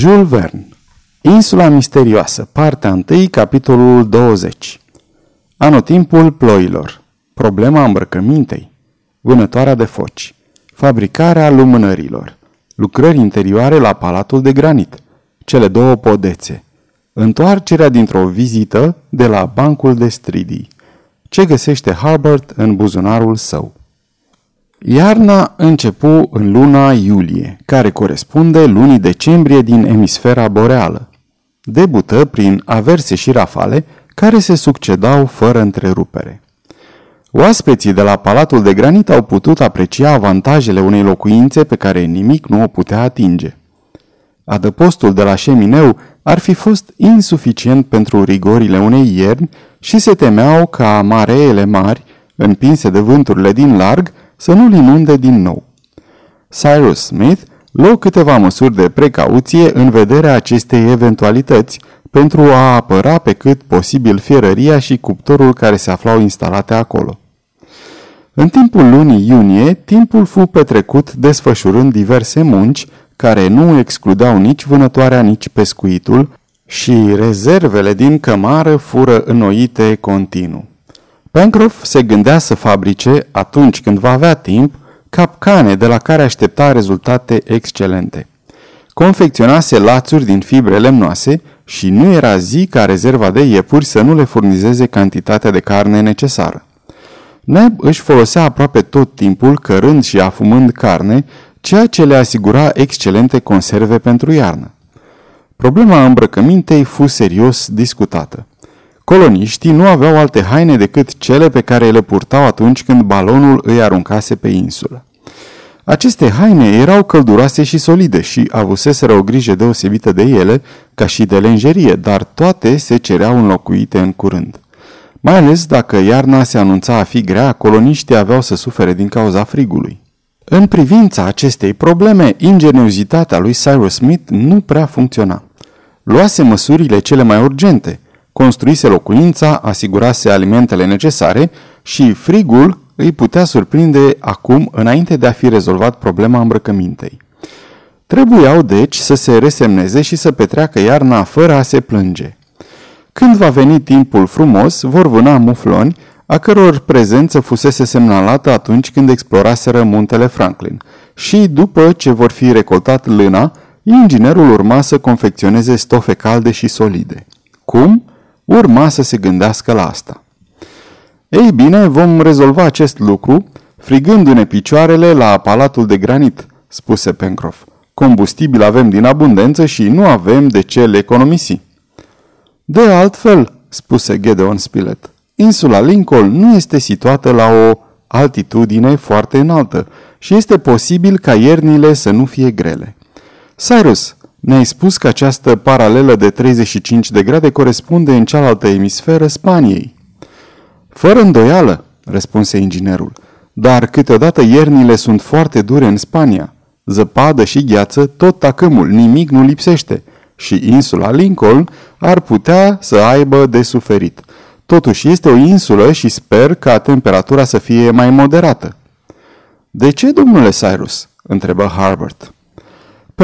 Jules Verne Insula misterioasă, partea 1, capitolul 20 Anotimpul ploilor Problema îmbrăcămintei Vânătoarea de foci Fabricarea lumânărilor Lucrări interioare la Palatul de Granit Cele două podețe Întoarcerea dintr-o vizită de la bancul de stridii. Ce găsește Harbert în buzunarul său Iarna începu în luna iulie, care corespunde lunii decembrie din emisfera boreală. Debută prin averse și rafale care se succedau fără întrerupere. Oaspeții de la Palatul de Granit au putut aprecia avantajele unei locuințe pe care nimic nu o putea atinge. Adăpostul de la șemineu ar fi fost insuficient pentru rigorile unei ierni și se temeau ca mareele mari, împinse de vânturile din larg, să nu-l inunde din nou. Cyrus Smith luă câteva măsuri de precauție în vederea acestei eventualități pentru a apăra pe cât posibil fierăria și cuptorul care se aflau instalate acolo. În timpul lunii iunie, timpul fu petrecut desfășurând diverse munci care nu excludeau nici vânătoarea, nici pescuitul și rezervele din cămară fură înnoite continuu. Pencroff se gândea să fabrice, atunci când va avea timp, capcane de la care aștepta rezultate excelente. Confecționase lațuri din fibre lemnoase și nu era zi ca rezerva de iepuri să nu le furnizeze cantitatea de carne necesară. Neb își folosea aproape tot timpul cărând și afumând carne, ceea ce le asigura excelente conserve pentru iarnă. Problema îmbrăcămintei fu serios discutată. Coloniștii nu aveau alte haine decât cele pe care le purtau atunci când balonul îi aruncase pe insulă. Aceste haine erau călduroase și solide și avuseseră o grijă deosebită de ele, ca și de lenjerie, dar toate se cereau înlocuite în curând. Mai ales dacă iarna se anunța a fi grea, coloniștii aveau să sufere din cauza frigului. În privința acestei probleme, ingeniozitatea lui Cyrus Smith nu prea funcționa. Luase măsurile cele mai urgente – construise locuința, asigurase alimentele necesare și frigul îi putea surprinde acum înainte de a fi rezolvat problema îmbrăcămintei. Trebuiau deci să se resemneze și să petreacă iarna fără a se plânge. Când va veni timpul frumos, vor vâna mufloni, a căror prezență fusese semnalată atunci când exploraseră muntele Franklin. Și după ce vor fi recoltat lâna, inginerul urma să confecționeze stofe calde și solide. Cum? Urma să se gândească la asta. Ei bine, vom rezolva acest lucru frigându-ne picioarele la palatul de granit, spuse Pencroff. Combustibil avem din abundență și nu avem de ce le economisi. De altfel, spuse Gedeon Spilett, insula Lincoln nu este situată la o altitudine foarte înaltă și este posibil ca iernile să nu fie grele. Cyrus, ne-ai spus că această paralelă de 35 de grade corespunde în cealaltă emisferă Spaniei. Fără îndoială, răspunse inginerul, dar câteodată iernile sunt foarte dure în Spania. Zăpadă și gheață, tot tacâmul, nimic nu lipsește și insula Lincoln ar putea să aibă de suferit. Totuși este o insulă și sper ca temperatura să fie mai moderată. De ce, domnule Cyrus? întrebă Harbert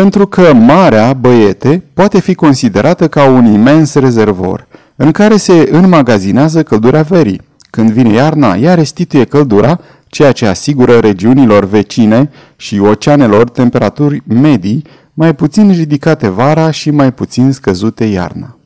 pentru că marea, băiete, poate fi considerată ca un imens rezervor, în care se înmagazinează căldura verii. Când vine iarna, ea restituie căldura, ceea ce asigură regiunilor vecine și oceanelor temperaturi medii, mai puțin ridicate vara și mai puțin scăzute iarna.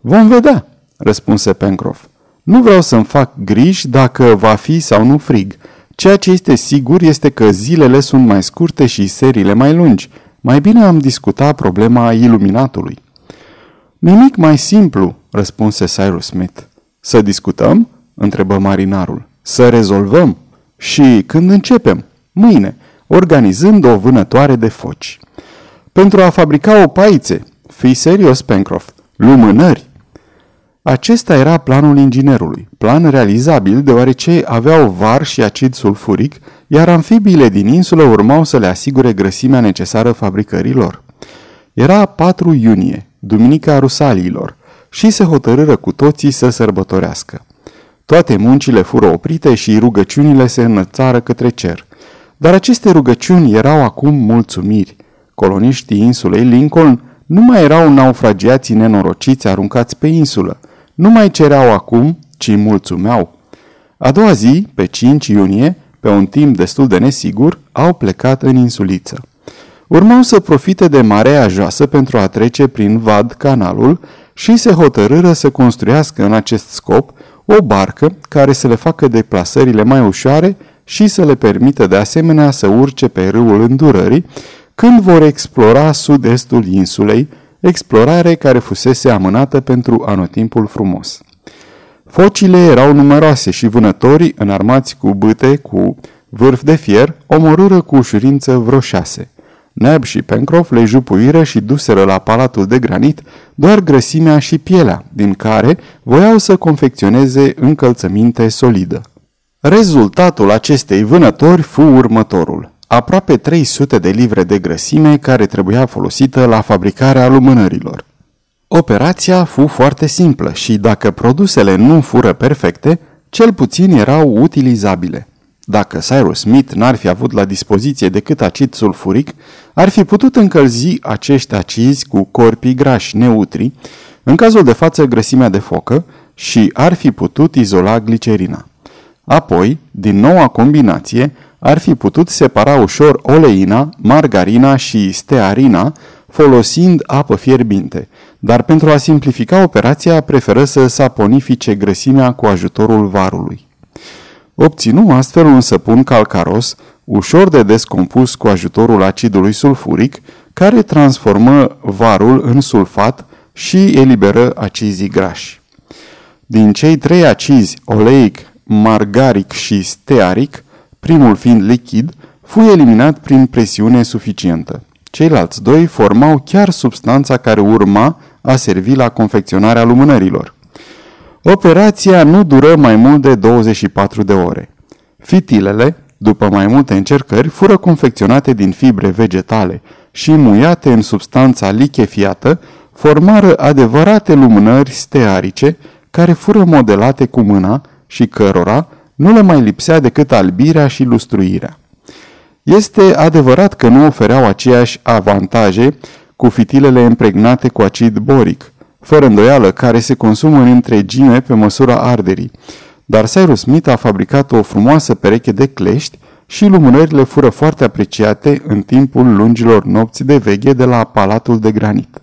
Vom vedea, răspunse Pencroff. Nu vreau să-mi fac griji dacă va fi sau nu frig. Ceea ce este sigur este că zilele sunt mai scurte și serile mai lungi, mai bine am discutat problema iluminatului. Nimic mai simplu, răspunse Cyrus Smith. Să discutăm? întrebă marinarul. Să rezolvăm? Și când începem? Mâine, organizând o vânătoare de foci. Pentru a fabrica o paițe, fii serios, Pencroff, lumânări, acesta era planul inginerului, plan realizabil deoarece aveau var și acid sulfuric, iar amfibiile din insulă urmau să le asigure grăsimea necesară fabricării lor. Era 4 iunie, duminica Rusaliilor, și se hotărâră cu toții să sărbătorească. Toate muncile fură oprite și rugăciunile se înălțară către cer. Dar aceste rugăciuni erau acum mulțumiri. Coloniștii insulei Lincoln nu mai erau naufragiații nenorociți aruncați pe insulă. Nu mai cereau acum, ci mulțumeau. A doua zi, pe 5 iunie, pe un timp destul de nesigur, au plecat în insuliță. Urmau să profite de marea joasă pentru a trece prin vad canalul și se hotărâră să construiască în acest scop o barcă care să le facă deplasările mai ușoare și să le permită de asemenea să urce pe râul îndurării când vor explora sud-estul insulei, explorare care fusese amânată pentru anotimpul frumos. Focile erau numeroase și vânătorii, înarmați cu bâte, cu vârf de fier, omorâră cu ușurință vreo șase. Neb și Pencroff le jupuiră și duseră la palatul de granit doar grăsimea și pielea, din care voiau să confecționeze încălțăminte solidă. Rezultatul acestei vânători fu următorul. Aproape 300 de livre de grăsime care trebuia folosită la fabricarea lumânărilor. Operația fu foarte simplă și dacă produsele nu fură perfecte, cel puțin erau utilizabile. Dacă Cyrus Smith n-ar fi avut la dispoziție decât acid sulfuric, ar fi putut încălzi acești acizi cu corpii grași neutri, în cazul de față grăsimea de focă, și ar fi putut izola glicerina. Apoi, din noua combinație, ar fi putut separa ușor oleina, margarina și stearina, folosind apă fierbinte, dar pentru a simplifica operația preferă să saponifice grăsimea cu ajutorul varului. Obținu astfel un săpun calcaros, ușor de descompus cu ajutorul acidului sulfuric, care transformă varul în sulfat și eliberă acizii grași. Din cei trei acizi, oleic, margaric și stearic, primul fiind lichid, fu eliminat prin presiune suficientă. Ceilalți doi formau chiar substanța care urma a servi la confecționarea lumânărilor. Operația nu dură mai mult de 24 de ore. Fitilele, după mai multe încercări, fură confecționate din fibre vegetale și muiate în substanța lichefiată, formară adevărate lumânări stearice care fură modelate cu mâna și cărora nu le mai lipsea decât albirea și lustruirea. Este adevărat că nu ofereau aceeași avantaje cu fitilele impregnate cu acid boric, fără îndoială care se consumă în întregime pe măsura arderii, dar Cyrus Smith a fabricat o frumoasă pereche de clești și lumânările fură foarte apreciate în timpul lungilor nopți de veche de la Palatul de Granit.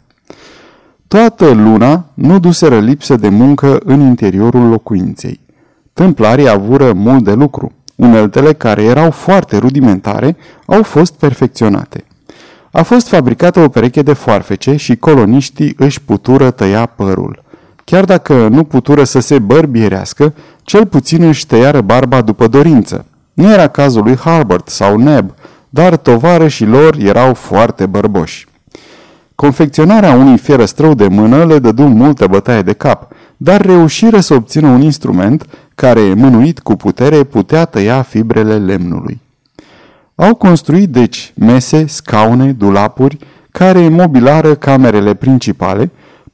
Toată luna nu duseră lipsă de muncă în interiorul locuinței. Templarii avură mult de lucru. Uneltele care erau foarte rudimentare au fost perfecționate. A fost fabricată o pereche de foarfece și coloniștii își putură tăia părul. Chiar dacă nu putură să se bărbierească, cel puțin își tăiară barba după dorință. Nu era cazul lui Harbert sau Neb, dar tovarășii lor erau foarte bărboși. Confecționarea unui fierăstrău de mână le dădu multe bătaie de cap, dar reușiră să obțină un instrument care, mânuit cu putere, putea tăia fibrele lemnului. Au construit, deci, mese, scaune, dulapuri, care mobilară camerele principale,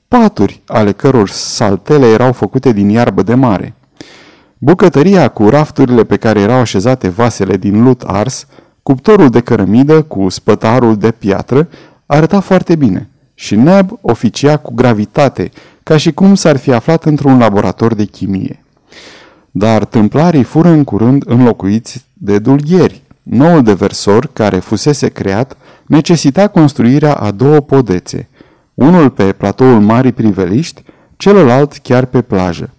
paturi ale căror saltele erau făcute din iarbă de mare. Bucătăria cu rafturile pe care erau așezate vasele din lut ars, cuptorul de cărămidă cu spătarul de piatră, arăta foarte bine și Neb oficia cu gravitate, ca și cum s-ar fi aflat într-un laborator de chimie. Dar templarii fură în curând înlocuiți de dulgheri. Noul deversor, care fusese creat, necesita construirea a două podețe, unul pe platoul Marii Priveliști, celălalt chiar pe plajă.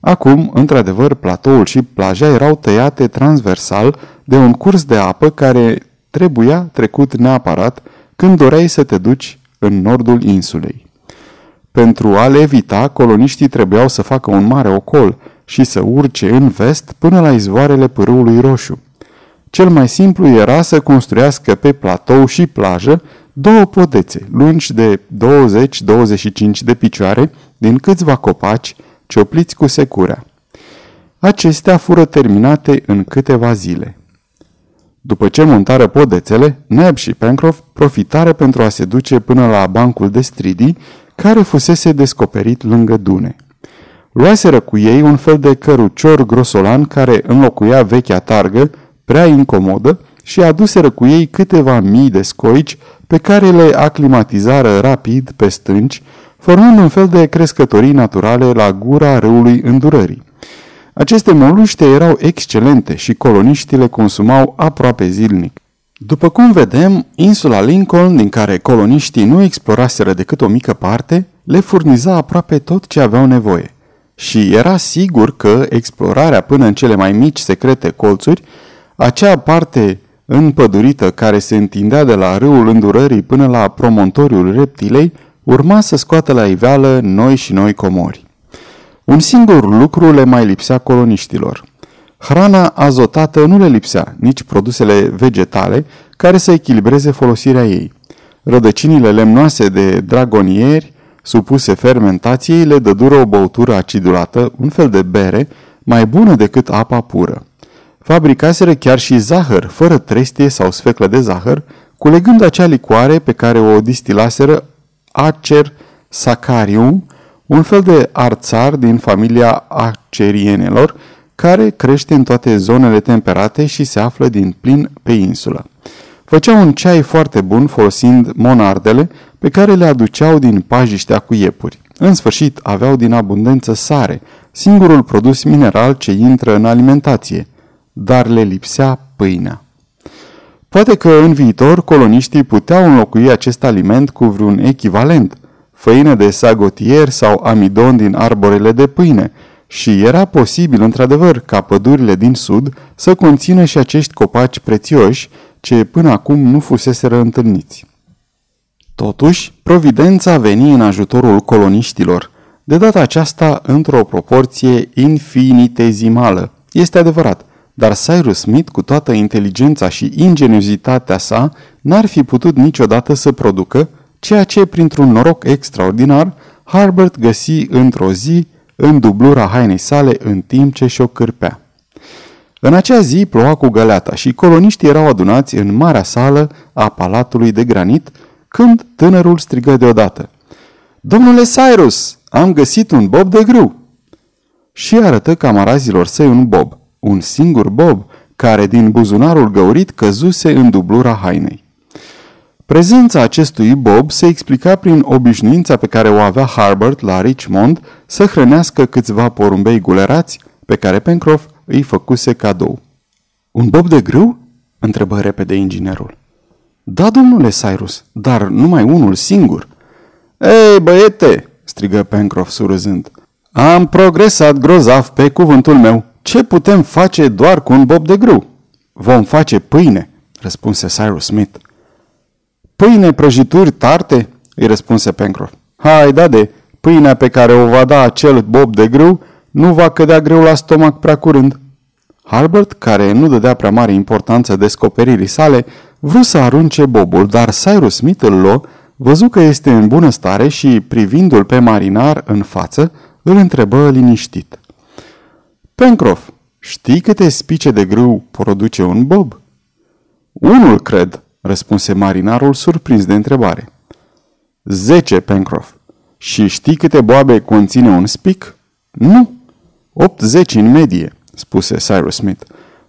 Acum, într-adevăr, platoul și plaja erau tăiate transversal de un curs de apă care trebuia trecut neapărat când doreai să te duci în nordul insulei. Pentru a le evita, coloniștii trebuiau să facă un mare ocol și să urce în vest până la izvoarele pârâului roșu. Cel mai simplu era să construiască pe platou și plajă două podețe lungi de 20-25 de picioare din câțiva copaci ciopliți cu securea. Acestea fură terminate în câteva zile. După ce montară podețele, Neb și Pencroff profitară pentru a se duce până la bancul de stridii, care fusese descoperit lângă dune. Luaseră cu ei un fel de cărucior grosolan care înlocuia vechea targă, prea incomodă, și aduseră cu ei câteva mii de scoici pe care le aclimatizară rapid pe stânci, formând un fel de crescătorii naturale la gura râului îndurării. Aceste moluște erau excelente și coloniștii le consumau aproape zilnic. După cum vedem, insula Lincoln, din care coloniștii nu exploraseră decât o mică parte, le furniza aproape tot ce aveau nevoie. Și era sigur că explorarea până în cele mai mici secrete colțuri, acea parte împădurită care se întindea de la râul îndurării până la promontoriul reptilei, urma să scoată la iveală noi și noi comori. Un singur lucru le mai lipsea coloniștilor. Hrana azotată nu le lipsea, nici produsele vegetale care să echilibreze folosirea ei. Rădăcinile lemnoase de dragonieri, supuse fermentației, le dădură o băutură acidulată, un fel de bere, mai bună decât apa pură. Fabricaseră chiar și zahăr, fără trestie sau sfeclă de zahăr, culegând acea licoare pe care o distilaseră Acer sacarium, un fel de arțar din familia acerienelor, care crește în toate zonele temperate și se află din plin pe insulă. Făceau un ceai foarte bun folosind monardele pe care le aduceau din pajiștea cu iepuri. În sfârșit, aveau din abundență sare, singurul produs mineral ce intră în alimentație, dar le lipsea pâinea. Poate că în viitor coloniștii puteau înlocui acest aliment cu vreun echivalent, făină de sagotier sau amidon din arborele de pâine, și era posibil într-adevăr ca pădurile din sud să conțină și acești copaci prețioși ce până acum nu fuseseră întâlniți. Totuși, providența veni în ajutorul coloniștilor, de data aceasta într-o proporție infinitezimală. Este adevărat, dar Cyrus Smith, cu toată inteligența și ingeniozitatea sa, n-ar fi putut niciodată să producă ceea ce, printr-un noroc extraordinar, Harbert găsi într-o zi în dublura hainei sale în timp ce și-o cârpea. În acea zi ploua cu găleata și coloniștii erau adunați în marea sală a palatului de granit, când tânărul strigă deodată. Domnule Cyrus, am găsit un bob de grâu! Și arătă camarazilor săi un bob, un singur bob, care din buzunarul găurit căzuse în dublura hainei. Prezența acestui Bob se explica prin obișnuința pe care o avea Harbert la Richmond să hrănească câțiva porumbei gulerați pe care Pencroff îi făcuse cadou. Un Bob de grâu?" întrebă repede inginerul. Da, domnule Cyrus, dar numai unul singur." Ei, băiete!" strigă Pencroff surâzând. Am progresat grozav pe cuvântul meu. Ce putem face doar cu un bob de grâu?" Vom face pâine," răspunse Cyrus Smith. Pâine, prăjituri, tarte?" îi răspunse Pencroff. Hai, da de, pâinea pe care o va da acel bob de grâu nu va cădea greu la stomac prea curând." Harbert, care nu dădea prea mare importanță descoperirii sale, vrut să arunce bobul, dar Cyrus Smith îl luă, văzu că este în bună stare și, privindu-l pe marinar în față, îl întrebă liniștit. Pencroff, știi câte spice de grâu produce un bob? Unul, cred, răspunse marinarul surprins de întrebare. Zece, Pencroff. Și știi câte boabe conține un spic? Nu. Opt zeci în medie, spuse Cyrus Smith.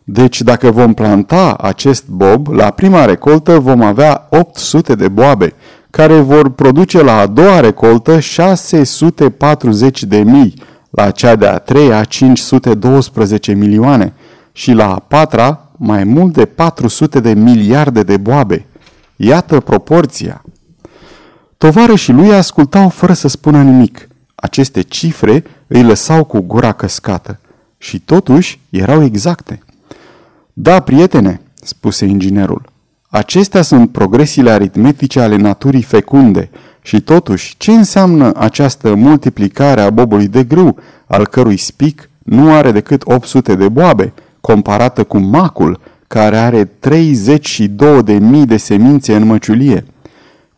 Deci dacă vom planta acest bob, la prima recoltă vom avea 800 de boabe, care vor produce la a doua recoltă 640 de mii, la cea de-a treia 512 milioane și la a patra mai mult de 400 de miliarde de boabe. Iată proporția. Tovarășii lui ascultau fără să spună nimic. Aceste cifre îi lăsau cu gura căscată. Și totuși erau exacte. Da, prietene, spuse inginerul, acestea sunt progresiile aritmetice ale naturii fecunde și totuși ce înseamnă această multiplicare a bobului de grâu, al cărui spic nu are decât 800 de boabe, comparată cu macul, care are 32.000 de mii de semințe în măciulie,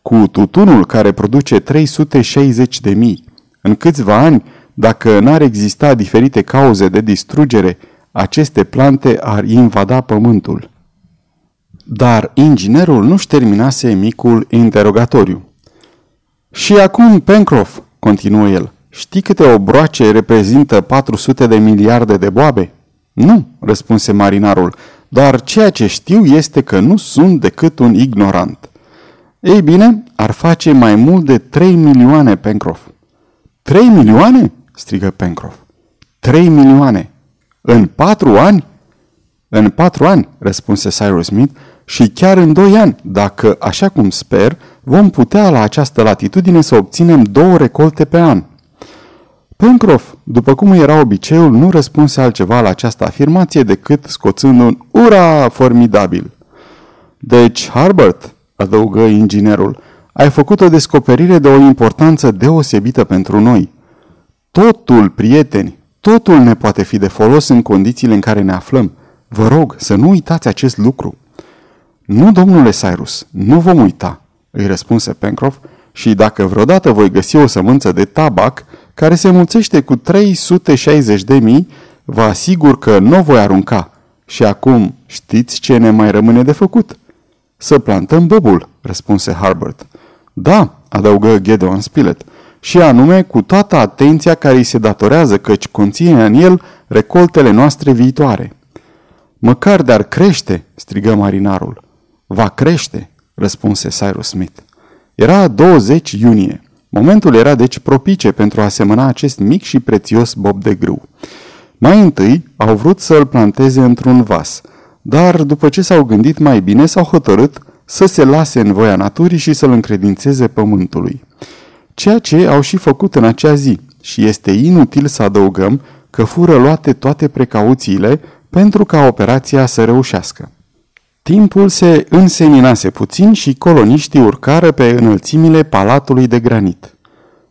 cu tutunul care produce 360 de mii. În câțiva ani, dacă n-ar exista diferite cauze de distrugere, aceste plante ar invada pământul. Dar inginerul nu-și terminase micul interogatoriu. Și acum, Pencroff, continuă el, știi câte obroace reprezintă 400 de miliarde de boabe? Nu, răspunse marinarul, dar ceea ce știu este că nu sunt decât un ignorant. Ei bine, ar face mai mult de 3 milioane, Pencroff. 3 milioane? Strigă Pencroff. 3 milioane. În patru ani? În patru ani, răspunse Cyrus Smith, și chiar în doi ani, dacă, așa cum sper, vom putea la această latitudine să obținem două recolte pe an. Pencroff, după cum era obiceiul, nu răspunse altceva la această afirmație decât scoțând un ura formidabil. Deci, Harbert, adăugă inginerul, ai făcut o descoperire de o importanță deosebită pentru noi. Totul, prieteni, totul ne poate fi de folos în condițiile în care ne aflăm. Vă rog să nu uitați acest lucru. Nu, domnule Cyrus, nu vom uita, îi răspunse Pencroff, și dacă vreodată voi găsi o sămânță de tabac care se mulțește cu 360 de mii, vă asigur că nu o voi arunca. Și acum știți ce ne mai rămâne de făcut? Să plantăm bobul, răspunse Harbert. Da, adăugă Gedeon Spilett, și anume cu toată atenția care îi se datorează căci conține în el recoltele noastre viitoare. Măcar de-ar crește, strigă marinarul. Va crește, răspunse Cyrus Smith. Era 20 iunie. Momentul era deci propice pentru a semăna acest mic și prețios bob de grâu. Mai întâi au vrut să îl planteze într-un vas, dar după ce s-au gândit mai bine, s-au hotărât să se lase în voia naturii și să-l încredințeze pământului. Ceea ce au și făcut în acea zi și este inutil să adăugăm că fură luate toate precauțiile pentru ca operația să reușească. Timpul se înseninase puțin și coloniștii urcară pe înălțimile palatului de granit.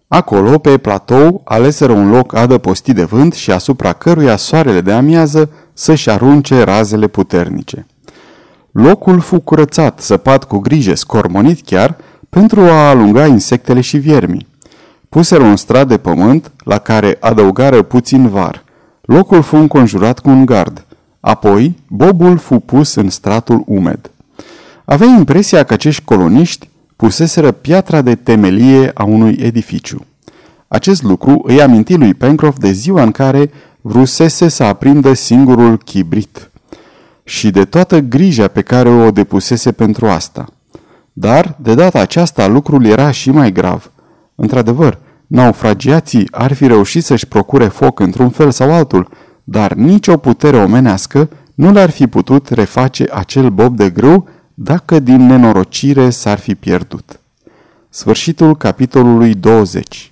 Acolo, pe platou, aleseră un loc adăpostit de vânt și asupra căruia soarele de amiază să-și arunce razele puternice. Locul fu curățat, săpat cu grijă, scormonit chiar, pentru a alunga insectele și viermii. Puseră un strat de pământ, la care adăugară puțin var. Locul fu înconjurat cu un gard. Apoi, bobul fu pus în stratul umed. Avea impresia că acești coloniști puseseră piatra de temelie a unui edificiu. Acest lucru îi aminti lui Pencroff de ziua în care vrusese să aprindă singurul chibrit și de toată grija pe care o depusese pentru asta. Dar, de data aceasta, lucrul era și mai grav. Într-adevăr, naufragiații ar fi reușit să-și procure foc într-un fel sau altul, dar nicio putere omenească nu l-ar fi putut reface acel bob de grâu dacă din nenorocire s-ar fi pierdut. Sfârșitul capitolului 20